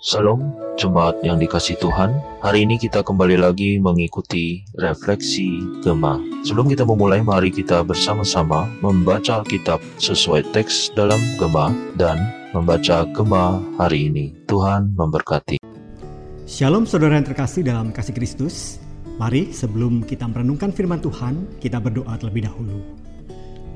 Salam, jemaat yang dikasih Tuhan. Hari ini kita kembali lagi mengikuti refleksi Gema. Sebelum kita memulai, mari kita bersama-sama membaca Alkitab sesuai teks dalam Gema dan membaca Gema hari ini. Tuhan memberkati. Shalom saudara yang terkasih dalam kasih Kristus. Mari sebelum kita merenungkan firman Tuhan, kita berdoa terlebih dahulu.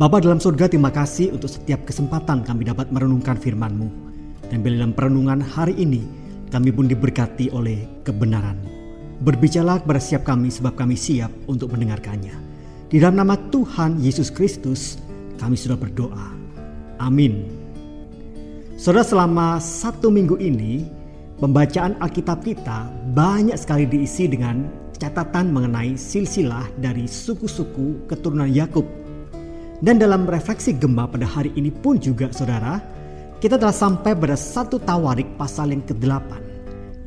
Bapa dalam surga, terima kasih untuk setiap kesempatan kami dapat merenungkan firman-Mu. Bila dalam perenungan hari ini, kami pun diberkati oleh kebenaran. Berbicaralah kepada siap kami sebab kami siap untuk mendengarkannya. Di dalam nama Tuhan Yesus Kristus, kami sudah berdoa. Amin. Saudara selama satu minggu ini, pembacaan Alkitab kita banyak sekali diisi dengan catatan mengenai silsilah dari suku-suku keturunan Yakub. Dan dalam refleksi Gemah pada hari ini pun juga saudara, kita telah sampai pada satu tawarik pasal yang ke-8.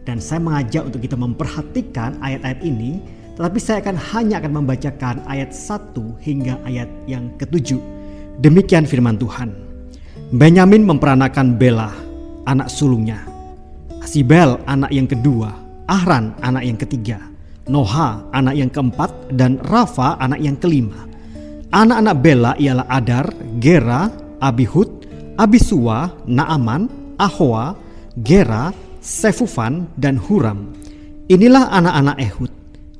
Dan saya mengajak untuk kita memperhatikan ayat-ayat ini, tetapi saya akan hanya akan membacakan ayat 1 hingga ayat yang ke-7. Demikian firman Tuhan. Benyamin memperanakan Bela, anak sulungnya. Asibel anak yang kedua, Ahran anak yang ketiga, Noha anak yang keempat, dan Rafa anak yang kelima. Anak-anak Bela ialah Adar, Gera, Abihud, Abisua, Naaman, Ahoa, Gera, Sefufan, dan Huram. Inilah anak-anak Ehud.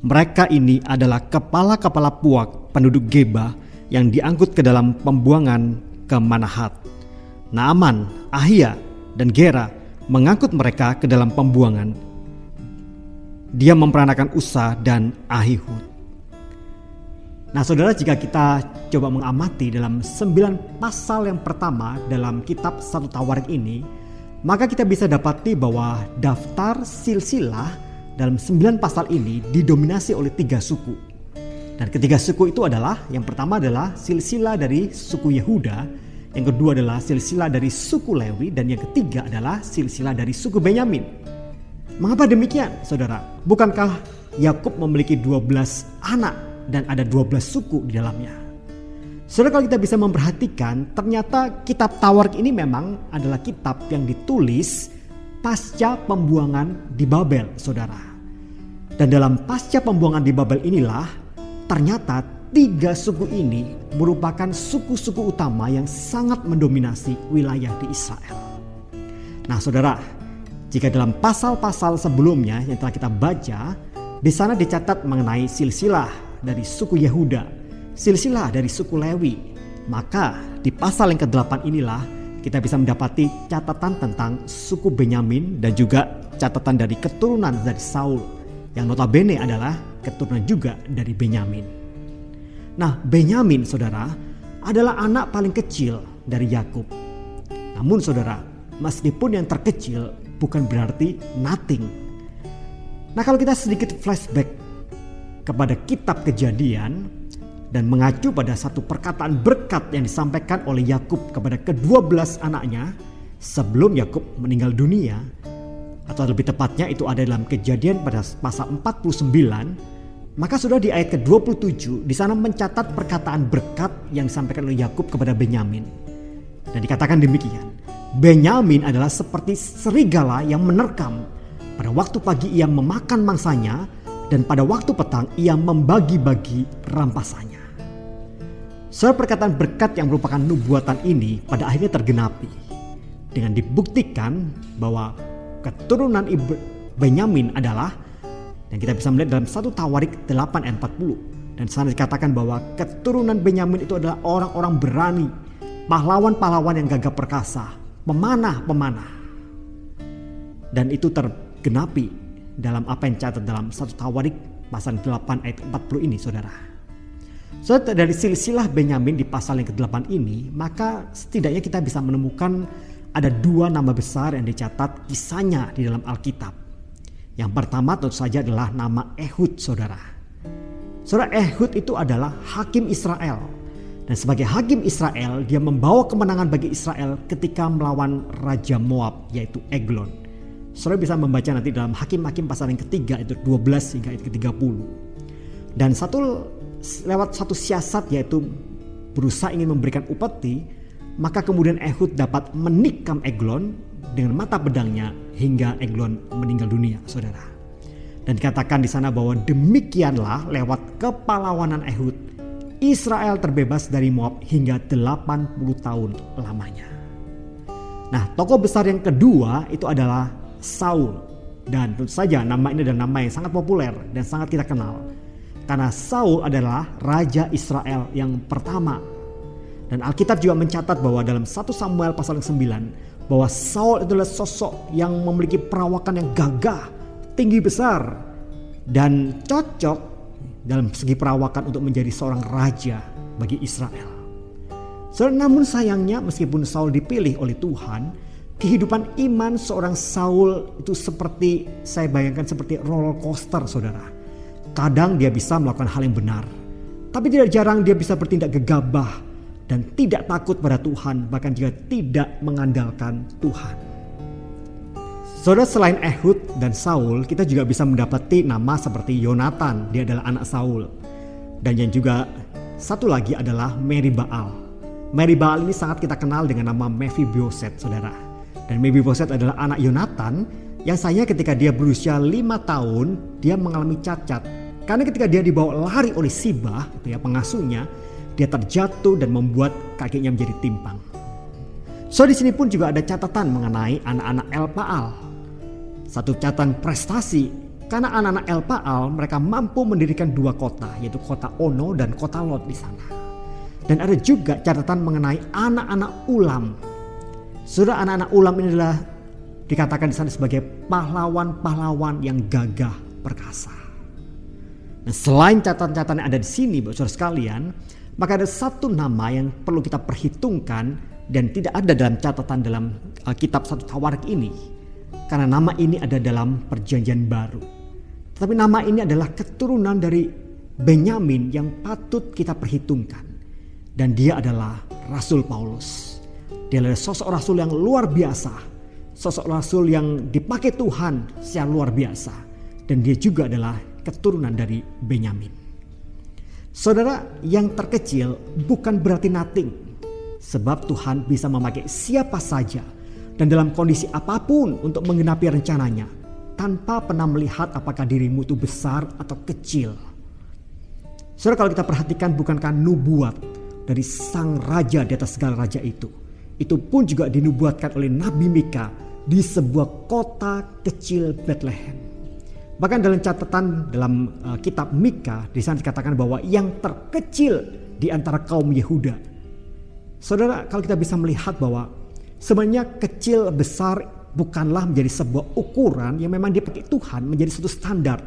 Mereka ini adalah kepala-kepala puak penduduk Geba yang diangkut ke dalam pembuangan ke Manahat. Naaman, Ahia, dan Gera mengangkut mereka ke dalam pembuangan. Dia memperanakan Usa dan Ahihud. Nah saudara jika kita coba mengamati dalam sembilan pasal yang pertama dalam kitab satu tawarik ini maka kita bisa dapati bahwa daftar silsilah dalam sembilan pasal ini didominasi oleh tiga suku. Dan ketiga suku itu adalah yang pertama adalah silsilah dari suku Yehuda, yang kedua adalah silsilah dari suku Lewi dan yang ketiga adalah silsilah dari suku Benyamin. Mengapa demikian, Saudara? Bukankah Yakub memiliki 12 anak dan ada 12 suku di dalamnya. Saudara kalau kita bisa memperhatikan ternyata kitab Tawarik ini memang adalah kitab yang ditulis pasca pembuangan di Babel saudara. Dan dalam pasca pembuangan di Babel inilah ternyata tiga suku ini merupakan suku-suku utama yang sangat mendominasi wilayah di Israel. Nah saudara, jika dalam pasal-pasal sebelumnya yang telah kita baca, di sana dicatat mengenai silsilah dari suku Yehuda, silsilah dari suku Lewi. Maka di pasal yang ke-8 inilah kita bisa mendapati catatan tentang suku Benyamin dan juga catatan dari keturunan dari Saul yang notabene adalah keturunan juga dari Benyamin. Nah, Benyamin saudara adalah anak paling kecil dari Yakub. Namun saudara, meskipun yang terkecil bukan berarti nothing. Nah, kalau kita sedikit flashback kepada kitab kejadian dan mengacu pada satu perkataan berkat yang disampaikan oleh Yakub kepada kedua belas anaknya sebelum Yakub meninggal dunia. Atau lebih tepatnya itu ada dalam kejadian pada pasal 49 maka sudah di ayat ke-27 di sana mencatat perkataan berkat yang disampaikan oleh Yakub kepada Benyamin. Dan dikatakan demikian Benyamin adalah seperti serigala yang menerkam. Pada waktu pagi ia memakan mangsanya dan pada waktu petang ia membagi-bagi rampasannya. Soal perkataan berkat yang merupakan nubuatan ini pada akhirnya tergenapi dengan dibuktikan bahwa keturunan Benyamin adalah dan kita bisa melihat dalam satu Tawarik 8 ayat 40 dan sana dikatakan bahwa keturunan Benyamin itu adalah orang-orang berani, pahlawan-pahlawan yang gagah perkasa, pemanah-pemanah. Dan itu tergenapi dalam apa yang catat dalam satu Tawarik pasal 8 ayat 40 ini saudara. Saudara dari silsilah Benyamin di pasal yang ke-8 ini maka setidaknya kita bisa menemukan ada dua nama besar yang dicatat kisahnya di dalam Alkitab. Yang pertama tentu saja adalah nama Ehud saudara. Saudara Ehud itu adalah hakim Israel. Dan sebagai hakim Israel dia membawa kemenangan bagi Israel ketika melawan Raja Moab yaitu Eglon. Saudara bisa membaca nanti dalam Hakim-Hakim pasal yang ketiga itu 12 hingga ayat ke-30. Dan satu lewat satu siasat yaitu berusaha ingin memberikan upeti, maka kemudian Ehud dapat menikam Eglon dengan mata pedangnya hingga Eglon meninggal dunia, saudara. Dan dikatakan di sana bahwa demikianlah lewat kepalawanan Ehud, Israel terbebas dari Moab hingga 80 tahun lamanya. Nah, tokoh besar yang kedua itu adalah Saul. Dan tentu saja nama ini adalah nama yang sangat populer dan sangat kita kenal. Karena Saul adalah raja Israel yang pertama. Dan Alkitab juga mencatat bahwa dalam 1 Samuel pasal yang 9 bahwa Saul adalah sosok yang memiliki perawakan yang gagah, tinggi besar dan cocok dalam segi perawakan untuk menjadi seorang raja bagi Israel. So, namun sayangnya meskipun Saul dipilih oleh Tuhan, kehidupan iman seorang Saul itu seperti saya bayangkan seperti roller coaster saudara. Kadang dia bisa melakukan hal yang benar, tapi tidak jarang dia bisa bertindak gegabah dan tidak takut pada Tuhan, bahkan juga tidak mengandalkan Tuhan. Saudara selain Ehud dan Saul, kita juga bisa mendapati nama seperti Yonatan, dia adalah anak Saul. Dan yang juga satu lagi adalah Mary Baal. Mary Baal ini sangat kita kenal dengan nama Mephiboset, saudara. Dan Mephiboset adalah anak Yonatan yang saya ketika dia berusia lima tahun, dia mengalami cacat. Karena ketika dia dibawa lari oleh Sibah, ya pengasuhnya, dia terjatuh dan membuat kakinya menjadi timpang. So di sini pun juga ada catatan mengenai anak-anak El Paal. Satu catatan prestasi karena anak-anak El Paal mereka mampu mendirikan dua kota yaitu kota Ono dan kota Lot di sana. Dan ada juga catatan mengenai anak-anak ulam. Sudah anak-anak ulam ini adalah dikatakan di sana sebagai pahlawan-pahlawan yang gagah perkasa. Nah, selain catatan-catatan yang ada di sini, saudara sekalian, maka ada satu nama yang perlu kita perhitungkan dan tidak ada dalam catatan dalam uh, kitab satu Tawarik ini. Karena nama ini ada dalam perjanjian baru. Tetapi nama ini adalah keturunan dari Benyamin yang patut kita perhitungkan. Dan dia adalah Rasul Paulus. Dia adalah sosok rasul yang luar biasa. Sosok rasul yang dipakai Tuhan secara luar biasa. Dan dia juga adalah keturunan dari Benyamin. Saudara yang terkecil bukan berarti nothing. Sebab Tuhan bisa memakai siapa saja dan dalam kondisi apa pun untuk menggenapi rencananya tanpa pernah melihat apakah dirimu itu besar atau kecil. Saudara kalau kita perhatikan bukankah nubuat dari sang raja di atas segala raja itu. Itu pun juga dinubuatkan oleh Nabi Mika di sebuah kota kecil Bethlehem. Bahkan dalam catatan dalam uh, kitab Mika di sana dikatakan bahwa yang terkecil di antara kaum Yehuda. Saudara, kalau kita bisa melihat bahwa sebenarnya kecil besar bukanlah menjadi sebuah ukuran yang memang dipakai Tuhan menjadi satu standar.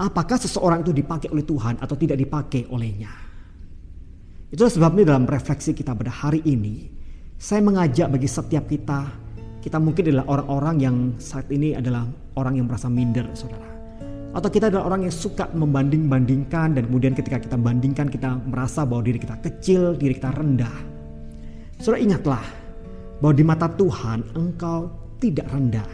Apakah seseorang itu dipakai oleh Tuhan atau tidak dipakai olehnya? Itulah sebabnya dalam refleksi kita pada hari ini, saya mengajak bagi setiap kita, kita mungkin adalah orang-orang yang saat ini adalah orang yang merasa minder, saudara. Atau kita adalah orang yang suka membanding-bandingkan dan kemudian ketika kita bandingkan kita merasa bahwa diri kita kecil, diri kita rendah. Saudara ingatlah bahwa di mata Tuhan engkau tidak rendah.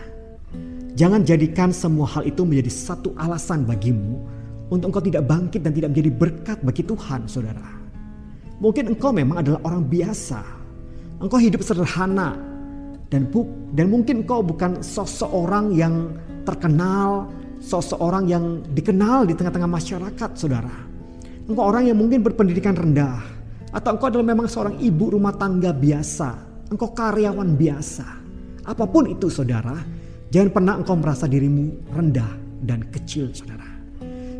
Jangan jadikan semua hal itu menjadi satu alasan bagimu untuk engkau tidak bangkit dan tidak menjadi berkat bagi Tuhan, saudara. Mungkin engkau memang adalah orang biasa. Engkau hidup sederhana dan bu dan mungkin engkau bukan sosok orang yang terkenal, sosok orang yang dikenal di tengah-tengah masyarakat, Saudara. Engkau orang yang mungkin berpendidikan rendah atau engkau adalah memang seorang ibu rumah tangga biasa, engkau karyawan biasa. Apa pun itu, Saudara, jangan pernah engkau merasa dirimu rendah dan kecil, Saudara.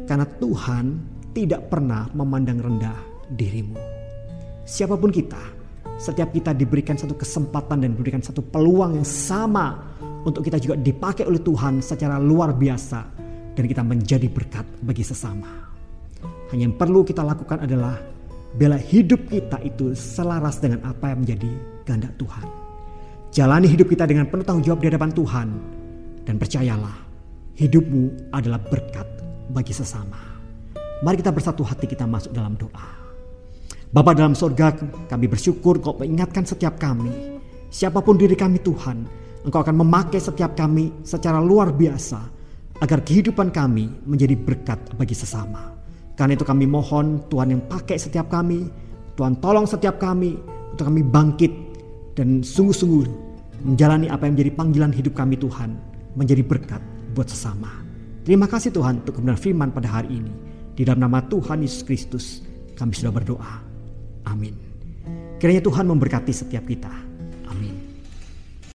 Karena Tuhan tidak pernah memandang rendah dirimu siapa pun kita, setiap kita diberikan satu kesempatan dan diberikan satu peluang yang sama untuk kita juga dipakai oleh Tuhan secara luar biasa dan kita menjadi berkat bagi sesama. Hanya yang perlu kita lakukan adalah bela hidup kita itu selaras dengan apa yang menjadi kehendak Tuhan. Jalani hidup kita dengan penuh tanggung jawab di hadapan Tuhan dan percayalah hidupmu adalah berkat bagi sesama. Mari kita bersatu hati kita masuk dalam doa. Bapa dalam sorga kami bersyukur kau mengingatkan setiap kami. Siapa pun diri kami Tuhan, Engkau akan memakai setiap kami secara luar biasa agar kehidupan kami menjadi berkat bagi sesama. Karena itu kami mohon Tuhan yang pakai setiap kami, Tuhan tolong setiap kami untuk kami bangkit dan sungguh-sungguh menjalani apa yang menjadi panggilan hidup kami Tuhan, menjadi berkat buat sesama. Terima kasih Tuhan untuk kebenaran firman pada hari ini. Di dalam nama Tuhan Yesus Kristus, kami sudah berdoa. Amin. Kiranya Tuhan memberkati setiap kita.